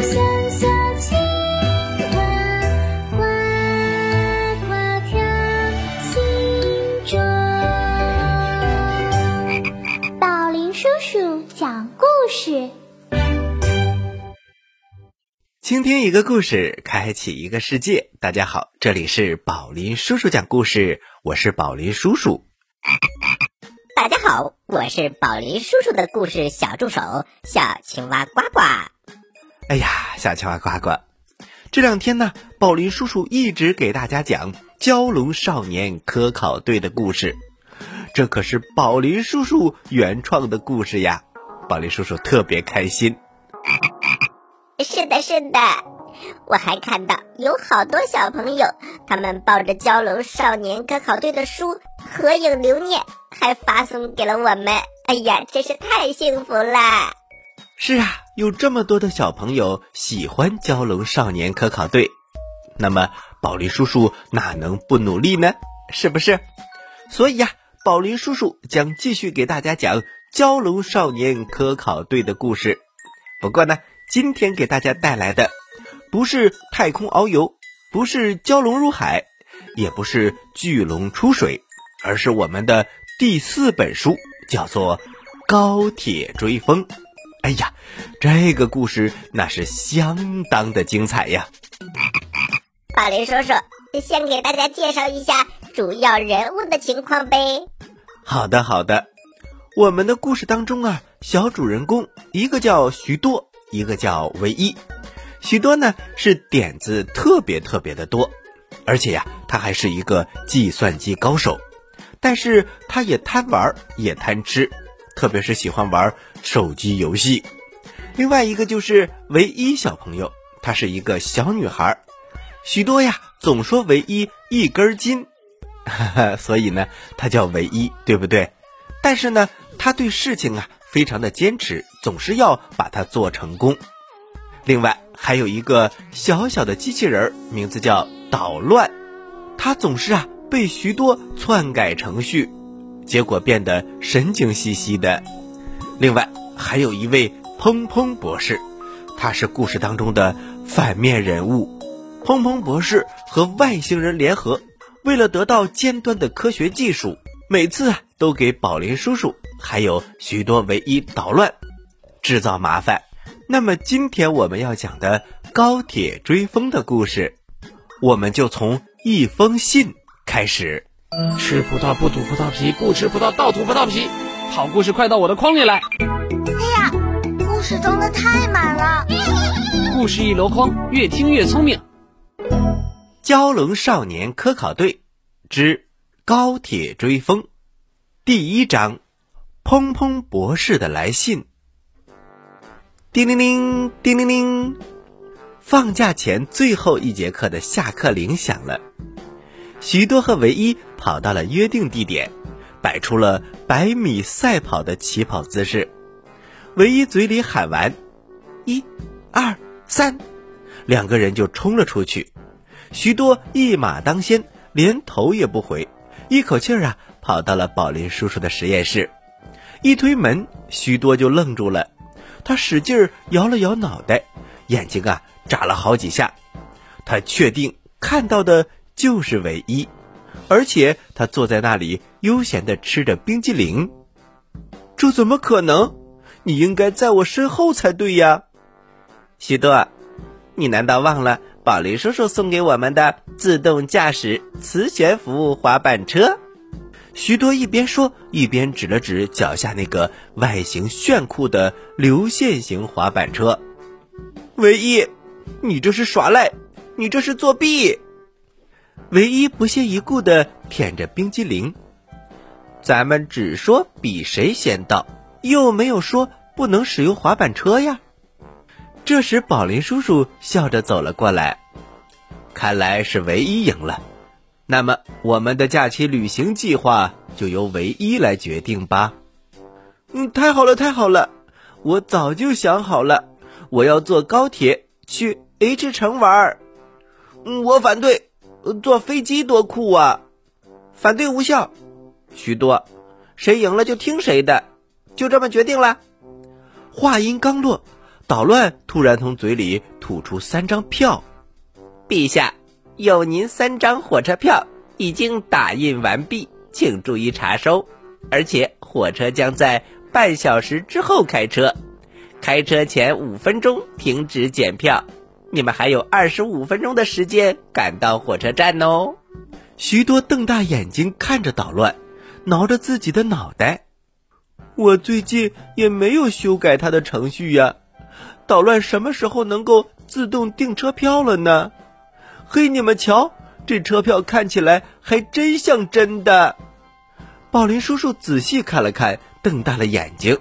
小青蛙呱呱跳，宝林叔叔讲故事。倾听一个故事，开启一个世界。大家好，这里是宝林叔叔讲故事，我是宝林叔叔。大家好，我是宝林叔叔的故事小助手小青蛙呱呱。哎呀，小青蛙呱呱，这两天呢，宝林叔叔一直给大家讲蛟龙少年科考队的故事，这可是宝林叔叔原创的故事呀，宝林叔叔特别开心。是的，是的，我还看到有好多小朋友，他们抱着蛟龙少年科考队的书合影留念，还发送给了我们。哎呀，真是太幸福啦！是啊，有这么多的小朋友喜欢蛟龙少年科考队，那么宝林叔叔哪能不努力呢？是不是？所以呀，宝林叔叔将继续给大家讲蛟龙少年科考队的故事。不过呢。今天给大家带来的，不是太空遨游，不是蛟龙入海，也不是巨龙出水，而是我们的第四本书，叫做《高铁追风》。哎呀，这个故事那是相当的精彩呀！宝林叔叔，先给大家介绍一下主要人物的情况呗。好的，好的。我们的故事当中啊，小主人公一个叫徐多。一个叫唯一，许多呢是点子特别特别的多，而且呀，他还是一个计算机高手，但是他也贪玩也贪吃，特别是喜欢玩手机游戏。另外一个就是唯一小朋友，她是一个小女孩，许多呀总说唯一一根筋，哈哈，所以呢，她叫唯一，对不对？但是呢，她对事情啊。非常的坚持，总是要把它做成功。另外还有一个小小的机器人，名字叫捣乱，他总是啊被许多篡改程序，结果变得神经兮兮的。另外还有一位砰砰博士，他是故事当中的反面人物。砰砰博士和外星人联合，为了得到尖端的科学技术，每次都给宝林叔叔。还有许多唯一捣乱，制造麻烦。那么今天我们要讲的高铁追风的故事，我们就从一封信开始。吃葡萄不吐葡萄皮，不吃葡萄倒吐葡萄皮。好故事快到我的筐里来。哎呀，故事装的太满了。故事一箩筐，越听越聪明。蛟龙少年科考队之高铁追风，第一章。砰砰博士的来信。叮铃铃，叮铃铃，放假前最后一节课的下课铃响了。许多和唯一跑到了约定地点，摆出了百米赛跑的起跑姿势。唯一嘴里喊完“一、二、三”，两个人就冲了出去。许多一马当先，连头也不回，一口气儿啊跑到了宝林叔叔的实验室。一推门，许多就愣住了。他使劲摇了摇脑袋，眼睛啊眨了好几下。他确定看到的就是唯一，而且他坐在那里悠闲地吃着冰激凌。这怎么可能？你应该在我身后才对呀，许多。你难道忘了宝林叔叔送给我们的自动驾驶磁悬浮滑板车？许多一边说一边指了指脚下那个外形炫酷的流线型滑板车。唯一，你这是耍赖，你这是作弊！唯一不屑一顾的舔着冰激凌。咱们只说比谁先到，又没有说不能使用滑板车呀。这时，宝林叔叔笑着走了过来，看来是唯一赢了。那么，我们的假期旅行计划就由唯一来决定吧。嗯，太好了，太好了！我早就想好了，我要坐高铁去 H 城玩儿。嗯，我反对，坐飞机多酷啊！反对无效。许多，谁赢了就听谁的，就这么决定了。话音刚落，捣乱突然从嘴里吐出三张票，陛下。有您三张火车票已经打印完毕，请注意查收。而且火车将在半小时之后开车，开车前五分钟停止检票。你们还有二十五分钟的时间赶到火车站哦。徐多瞪大眼睛看着捣乱，挠着自己的脑袋。我最近也没有修改它的程序呀。捣乱什么时候能够自动订车票了呢？嘿，你们瞧，这车票看起来还真像真的。宝林叔叔仔细看了看，瞪大了眼睛。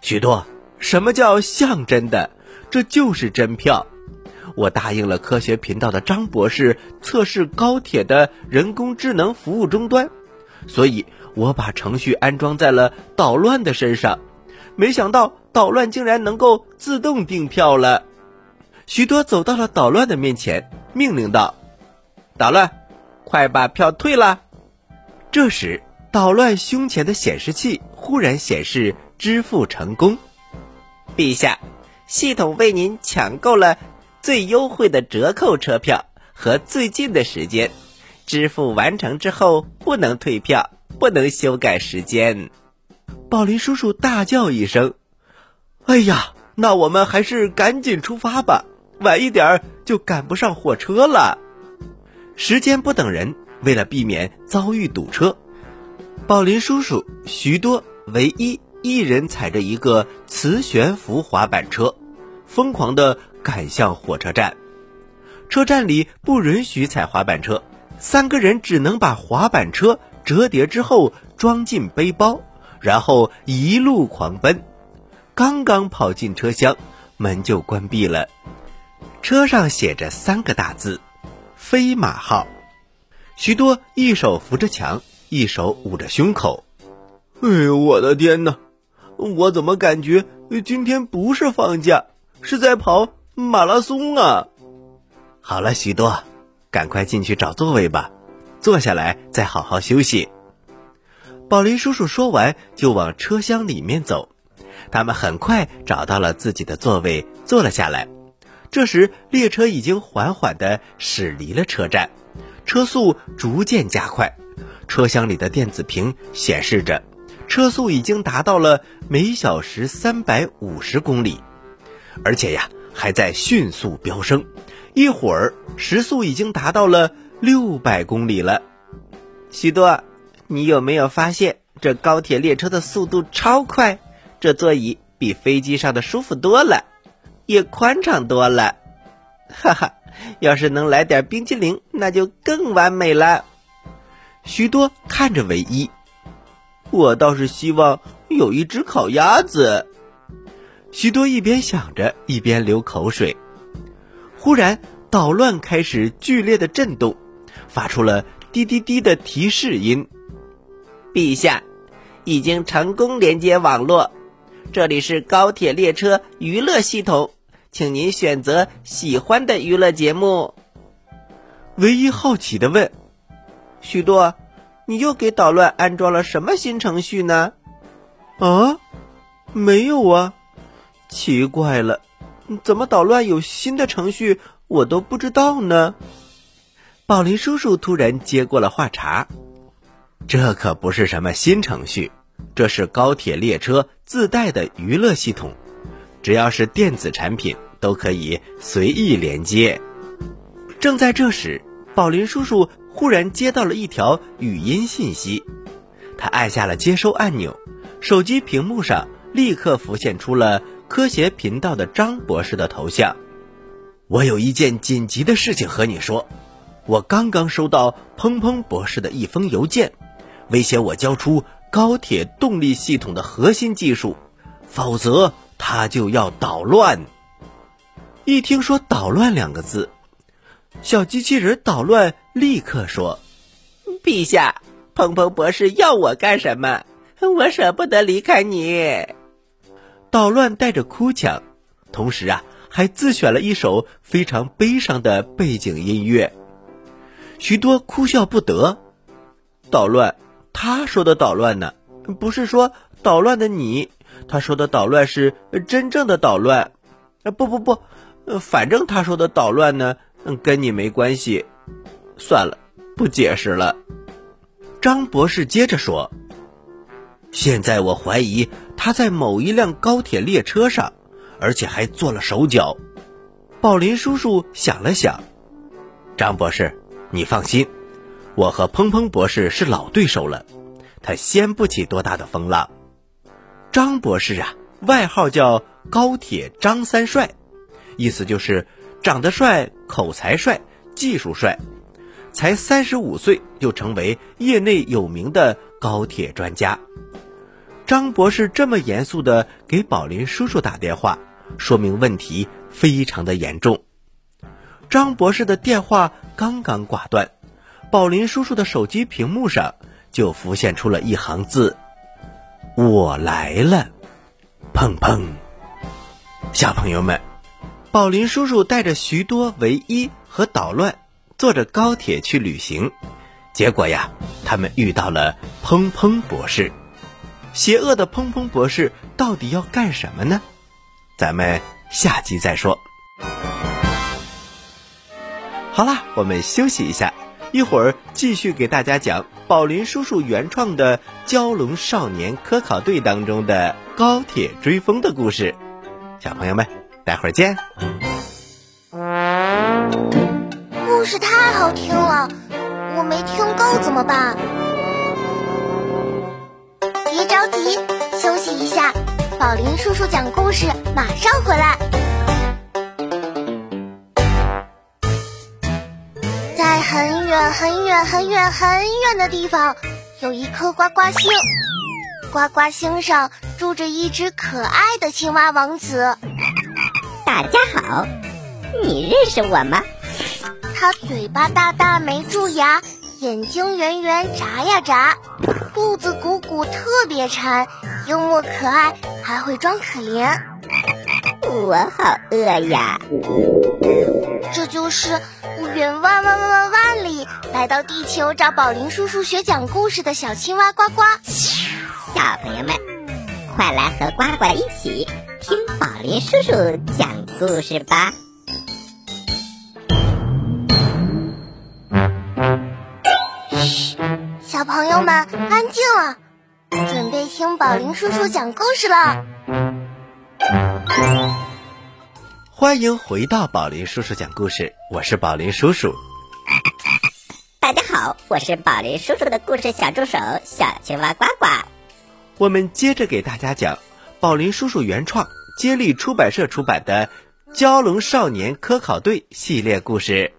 许多，什么叫像真的？这就是真票。我答应了科学频道的张博士测试高铁的人工智能服务终端，所以我把程序安装在了捣乱的身上。没想到捣乱竟然能够自动订票了。许多走到了捣乱的面前，命令道：“捣乱，快把票退了。”这时，捣乱胸前的显示器忽然显示支付成功。陛下，系统为您抢购了最优惠的折扣车票和最近的时间，支付完成之后不能退票，不能修改时间。宝林叔叔大叫一声：“哎呀，那我们还是赶紧出发吧，晚一点儿就赶不上火车了。”时间不等人，为了避免遭遇堵车，宝林叔叔徐多唯一一人踩着一个磁悬浮滑板车，疯狂的赶向火车站。车站里不允许踩滑板车，三个人只能把滑板车折叠之后装进背包。然后一路狂奔，刚刚跑进车厢，门就关闭了。车上写着三个大字：“飞马号。”许多一手扶着墙，一手捂着胸口。哎呦，我的天哪！我怎么感觉今天不是放假，是在跑马拉松啊？好了，许多，赶快进去找座位吧，坐下来再好好休息。宝林叔叔说完，就往车厢里面走。他们很快找到了自己的座位，坐了下来。这时，列车已经缓缓地驶离了车站，车速逐渐加快。车厢里的电子屏显示着，车速已经达到了每小时三百五十公里，而且呀，还在迅速飙升。一会儿，时速已经达到了六百公里了。许多。你有没有发现，这高铁列车的速度超快？这座椅比飞机上的舒服多了，也宽敞多了。哈哈，要是能来点冰激凌，那就更完美了。许多看着唯一，我倒是希望有一只烤鸭子。许多一边想着，一边流口水。忽然，捣乱开始剧烈的震动，发出了滴滴滴的提示音。陛下，已经成功连接网络。这里是高铁列车娱乐系统，请您选择喜欢的娱乐节目。唯一好奇的问：“许多，你又给捣乱安装了什么新程序呢？”啊，没有啊，奇怪了，怎么捣乱有新的程序我都不知道呢？宝林叔叔突然接过了话茬。这可不是什么新程序，这是高铁列车自带的娱乐系统，只要是电子产品都可以随意连接。正在这时，宝林叔叔忽然接到了一条语音信息，他按下了接收按钮，手机屏幕上立刻浮现出了科学频道的张博士的头像。我有一件紧急的事情和你说，我刚刚收到砰砰博士的一封邮件。威胁我交出高铁动力系统的核心技术，否则他就要捣乱。一听说“捣乱”两个字，小机器人捣乱立刻说：“陛下，砰砰博士要我干什么？我舍不得离开你。”捣乱带着哭腔，同时啊，还自选了一首非常悲伤的背景音乐。许多哭笑不得，捣乱。他说的捣乱呢，不是说捣乱的你，他说的捣乱是真正的捣乱。不不不，反正他说的捣乱呢，嗯跟你没关系。算了，不解释了。张博士接着说：“现在我怀疑他在某一辆高铁列车上，而且还做了手脚。宝林叔叔想了想，张博士，你放心，我和砰砰博士是老对手了，他掀不起多大的风浪。张博士啊，外号叫高铁张三帅，意思就是长得帅、口才帅、技术帅，才三十五岁就成为业内有名的高铁专家。张博士这么严肃的给宝林叔叔打电话，说明问题。非常的严重。张博士的电话刚刚挂断，宝林叔叔的手机屏幕上就浮现出了一行字：“我来了。”砰砰！小朋友们，宝林叔叔带着徐多、唯一和捣乱，坐着高铁去旅行。结果呀，他们遇到了砰砰博士。邪恶的砰砰博士到底要干什么呢？咱们。下集再说。好啦，我们休息一下，一会儿继续给大家讲宝林叔叔原创的《蛟龙少年科考队》当中的高铁追风的故事。小朋友们，待会儿见。故事太好听了，我没听够怎么办？宝林叔叔讲故事，马上回来。在很远很远很远很远的地方，有一颗呱呱星。呱呱星上住着一只可爱的青蛙王子。大家好，你认识我吗？他嘴巴大大没蛀牙，眼睛圆圆眨呀眨，肚子鼓鼓特别馋，幽默可爱。还会装可怜，我好饿呀！这就是远万万万万万里来到地球找宝林叔叔学讲故事的小青蛙呱呱。小朋友们，快来和呱呱一起听宝林叔叔讲故事吧！嘘，小朋友们安静了。准备听宝林叔叔讲故事了。欢迎回到宝林叔叔讲故事，我是宝林叔叔。大家好，我是宝林叔叔的故事小助手小青蛙呱呱。我们接着给大家讲宝林叔叔原创、接力出版社出版的《蛟龙少年科考队》系列故事。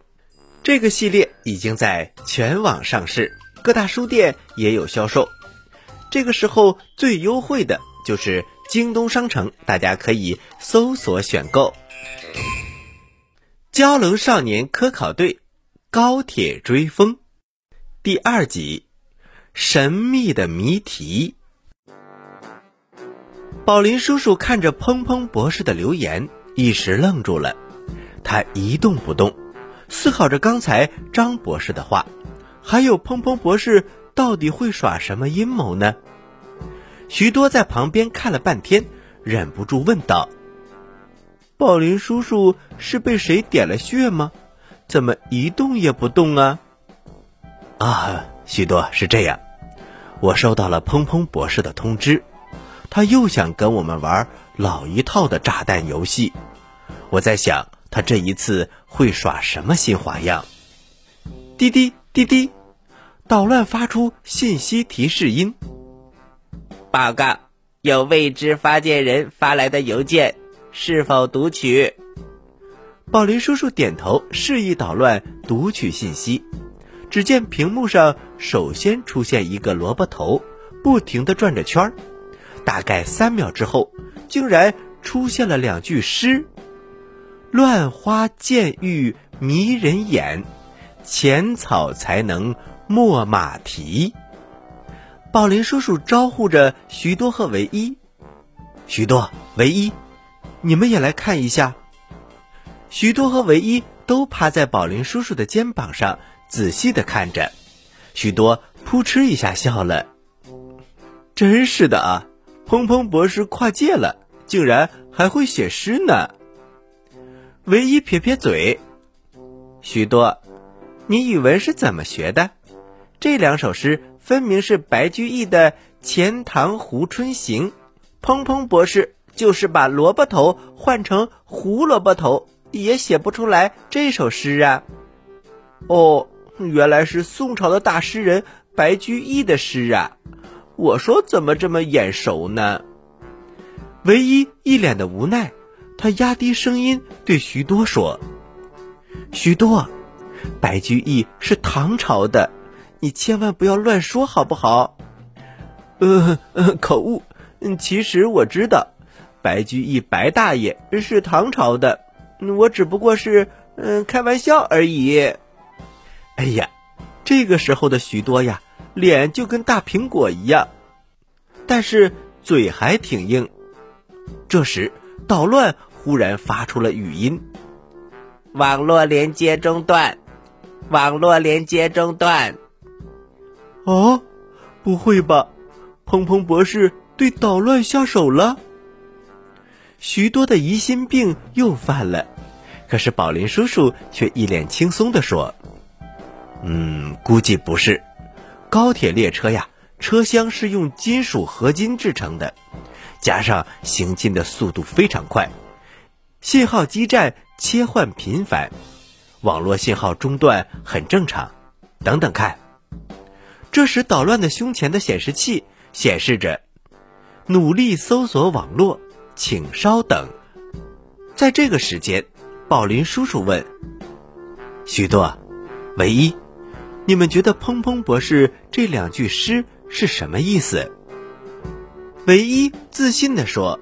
这个系列已经在全网上市，各大书店也有销售。这个时候最优惠的就是京东商城，大家可以搜索选购《蛟龙少年科考队：高铁追风》第二集《神秘的谜题》。宝林叔叔看着砰砰博士的留言，一时愣住了，他一动不动，思考着刚才张博士的话，还有砰砰博士。到底会耍什么阴谋呢？许多在旁边看了半天，忍不住问道：“宝林叔叔是被谁点了穴吗？怎么一动也不动啊？”啊，许多是这样，我收到了砰砰博士的通知，他又想跟我们玩老一套的炸弹游戏。我在想，他这一次会耍什么新花样？滴滴滴滴。捣乱发出信息提示音。报告，有未知发件人发来的邮件，是否读取？宝林叔叔点头，示意捣乱读取信息。只见屏幕上首先出现一个萝卜头，不停的转着圈儿。大概三秒之后，竟然出现了两句诗：“乱花渐欲迷人眼，浅草才能。”墨马蹄，宝林叔叔招呼着许多和唯一，许多、唯一，你们也来看一下。许多和唯一都趴在宝林叔叔的肩膀上，仔细的看着。许多扑哧一下笑了，真是的啊！砰砰博士跨界了，竟然还会写诗呢。唯一撇撇嘴，许多，你语文是怎么学的？这两首诗分明是白居易的《钱塘湖春行》，砰砰博士就是把萝卜头换成胡萝卜头，也写不出来这首诗啊。哦，原来是宋朝的大诗人白居易的诗啊！我说怎么这么眼熟呢？唯一一脸的无奈，他压低声音对徐多说：“徐多，白居易是唐朝的，你千万不要乱说，好不好？”呃，口误。嗯，其实我知道，白居易白大爷是唐朝的，我只不过是嗯开玩笑而已。哎呀，这个时候的许多呀，脸就跟大苹果一样，但是嘴还挺硬。这时，捣乱忽然发出了语音：“网络连接中断，网络连接中断。”哦，不会吧，砰砰博士对捣乱下手了？许多的疑心病又犯了。可是宝林叔叔却一脸轻松的说。嗯，估计不是。高铁列车呀，车厢是用金属合金制成的，加上行进的速度非常快，信号基站切换频繁，网络信号中断很正常。等等看，这时捣乱的胸前的显示器显示着“努力搜索网络，请稍等”。在这个时间，宝林叔叔问：“许多，唯一。”你们觉得“砰砰博士”这两句诗是什么意思？唯一自信的说：“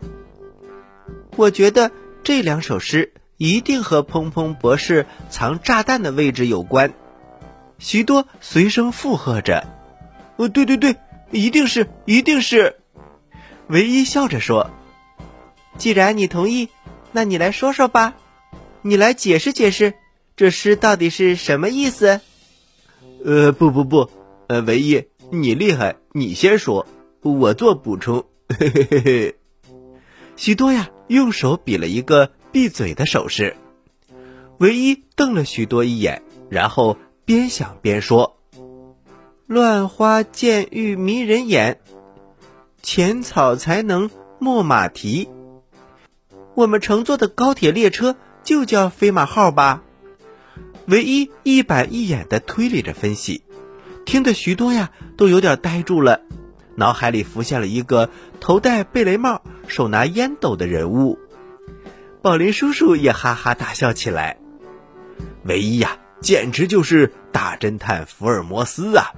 我觉得这两首诗一定和砰砰博士藏炸弹的位置有关。”许多随声附和着：“哦，对对对，一定是，一定是。”唯一笑着说：“既然你同意，那你来说说吧，你来解释解释，这诗到底是什么意思？”呃，不不不，呃，唯一你厉害，你先说，我做补充。嘿嘿嘿嘿，许多呀，用手比了一个闭嘴的手势。唯一瞪了许多一眼，然后边想边说：“乱花渐欲迷人眼，浅草才能没马蹄。我们乘坐的高铁列车就叫飞马号吧。”唯一一板一眼的推理着分析，听得许多呀都有点呆住了，脑海里浮现了一个头戴贝雷帽、手拿烟斗的人物。宝林叔叔也哈哈大笑起来。唯一呀，简直就是大侦探福尔摩斯啊！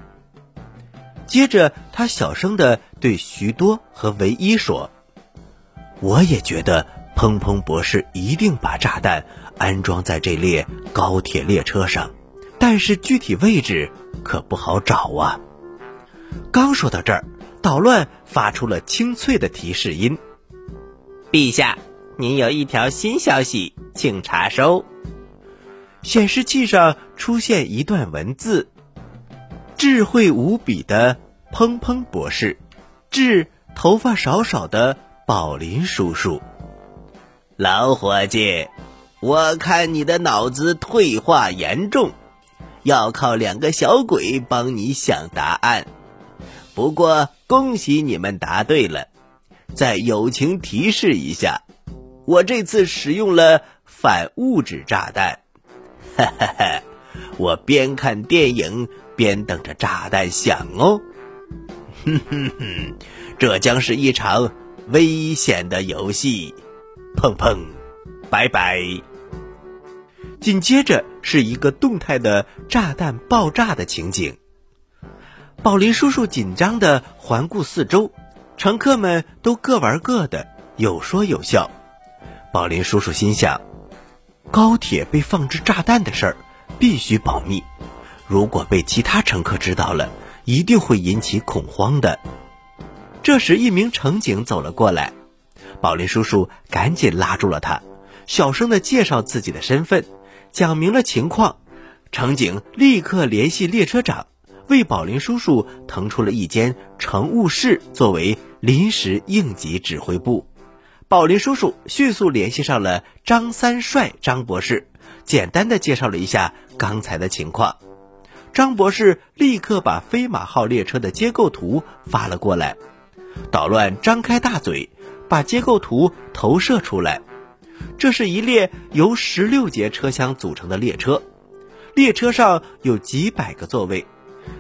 接着，他小声的对徐多和唯一说：“我也觉得砰砰博士一定把炸弹。”安装在这列高铁列车上，但是具体位置可不好找啊。刚说到这儿，捣乱发出了清脆的提示音：“陛下，您有一条新消息，请查收。”显示器上出现一段文字：“智慧无比的砰砰博士，致头发少少的宝林叔叔，老伙计。”我看你的脑子退化严重，要靠两个小鬼帮你想答案。不过恭喜你们答对了，再友情提示一下，我这次使用了反物质炸弹。哈哈哈，我边看电影边等着炸弹响哦。哼哼哼，这将是一场危险的游戏。砰砰，拜拜。紧接着是一个动态的炸弹爆炸的情景。宝林叔叔紧张的环顾四周，乘客们都各玩各的，有说有笑。宝林叔叔心想：高铁被放置炸弹的事儿必须保密，如果被其他乘客知道了，一定会引起恐慌的。这时，一名乘警走了过来，宝林叔叔赶紧拉住了他，小声的介绍自己的身份。讲明了情况，乘警立刻联系列车长，为宝林叔叔腾出了一间乘务室作为临时应急指挥部。宝林叔叔迅速联系上了张三帅张博士，简单的介绍了一下刚才的情况。张博士立刻把飞马号列车的结构图发了过来。捣乱张开大嘴，把结构图投射出来。这是一列由十六节车厢组成的列车，列车上有几百个座位。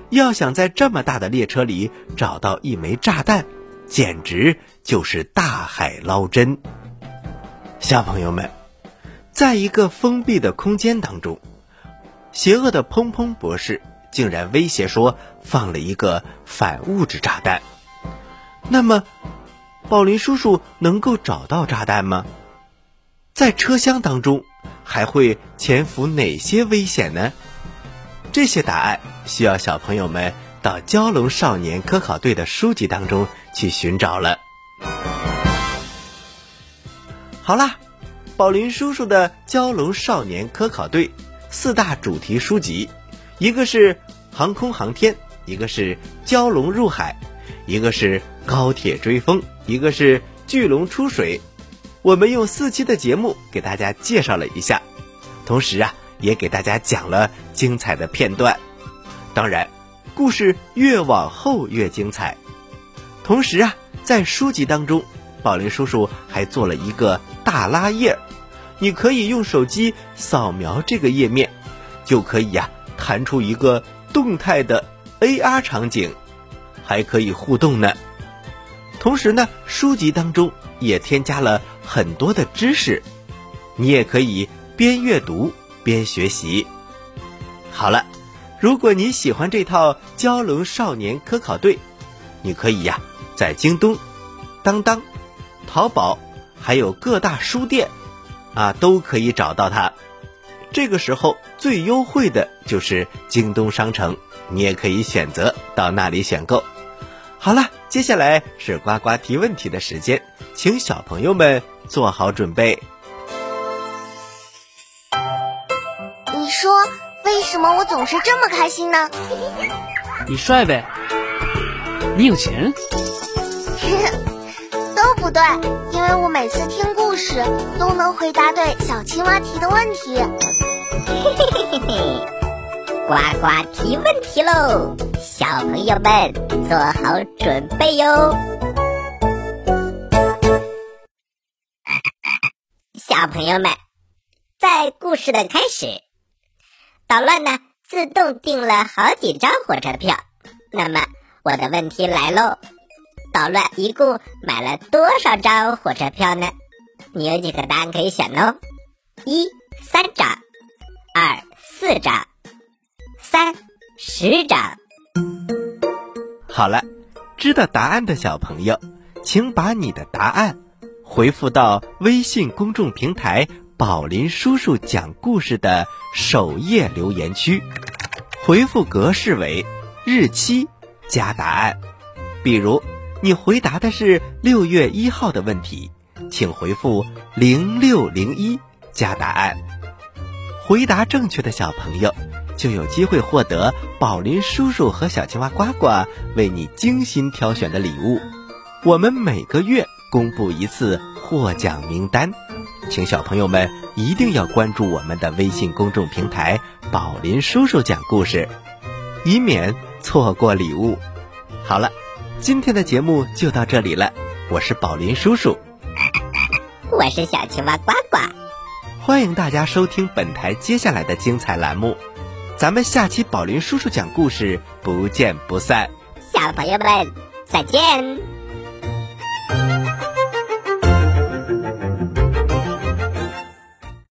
要想在这么大的列车里找到一枚炸弹，简直就是大海捞针。小朋友们，在一个封闭的空间当中，邪恶的砰砰博士竟然威胁说放了一个反物质炸弹。那么，宝林叔叔能够找到炸弹吗？在车厢当中还会潜伏哪些危险呢？这些答案需要小朋友们到蛟龙少年科考队的书籍当中去寻找了。好啦，宝林叔叔的蛟龙少年科考队四大主题书籍，一个是航空航天，一个是蛟龙入海，一个是高铁追风，一个是巨龙出水。我们用四期的节目给大家介绍了一下，同时啊。也给大家讲了精彩的片段，当然，故事越往后越精彩。同时啊，在书籍当中，宝林叔叔还做了一个大拉页，你可以用手机扫描这个页面，就可以呀弹出一个动态的 AR 场景，还可以互动呢。同时呢，书籍当中也添加了很多的知识，你也可以边阅读。边学习，好了，如果你喜欢这套蛟龙少年科考队，你可以呀，在京东、当当、淘宝，还有各大书店，啊，都可以找到它。这个时候最优惠的就是京东商城，你也可以选择到那里选购。好了，接下来是呱呱提问题的时间，请小朋友们做好准备。你说，为什么我总是这么开心呢？你帅呗，你有钱，都不对，因为我每次听故事都能回答对小青蛙提的问题。呱呱提问题喽，小朋友们做好准备哟。小朋友们，在故事的开始。捣乱呢，自动订了好几张火车票。那么我的问题来喽，捣乱一共买了多少张火车票呢？你有几个答案可以选哦：一三张，二四张，三十张。好了，知道答案的小朋友，请把你的答案回复到微信公众平台。宝林叔叔讲故事的首页留言区，回复格式为日期加答案。比如，你回答的是六月一号的问题，请回复零六零一加答案。回答正确的小朋友就有机会获得宝林叔叔和小青蛙呱呱为你精心挑选的礼物。我们每个月公布一次获奖名单。请小朋友们一定要关注我们的微信公众平台“宝林叔叔讲故事”，以免错过礼物。好了，今天的节目就到这里了。我是宝林叔叔，我是小青蛙呱呱。欢迎大家收听本台接下来的精彩栏目，咱们下期宝林叔叔讲故事不见不散。小朋友们再见。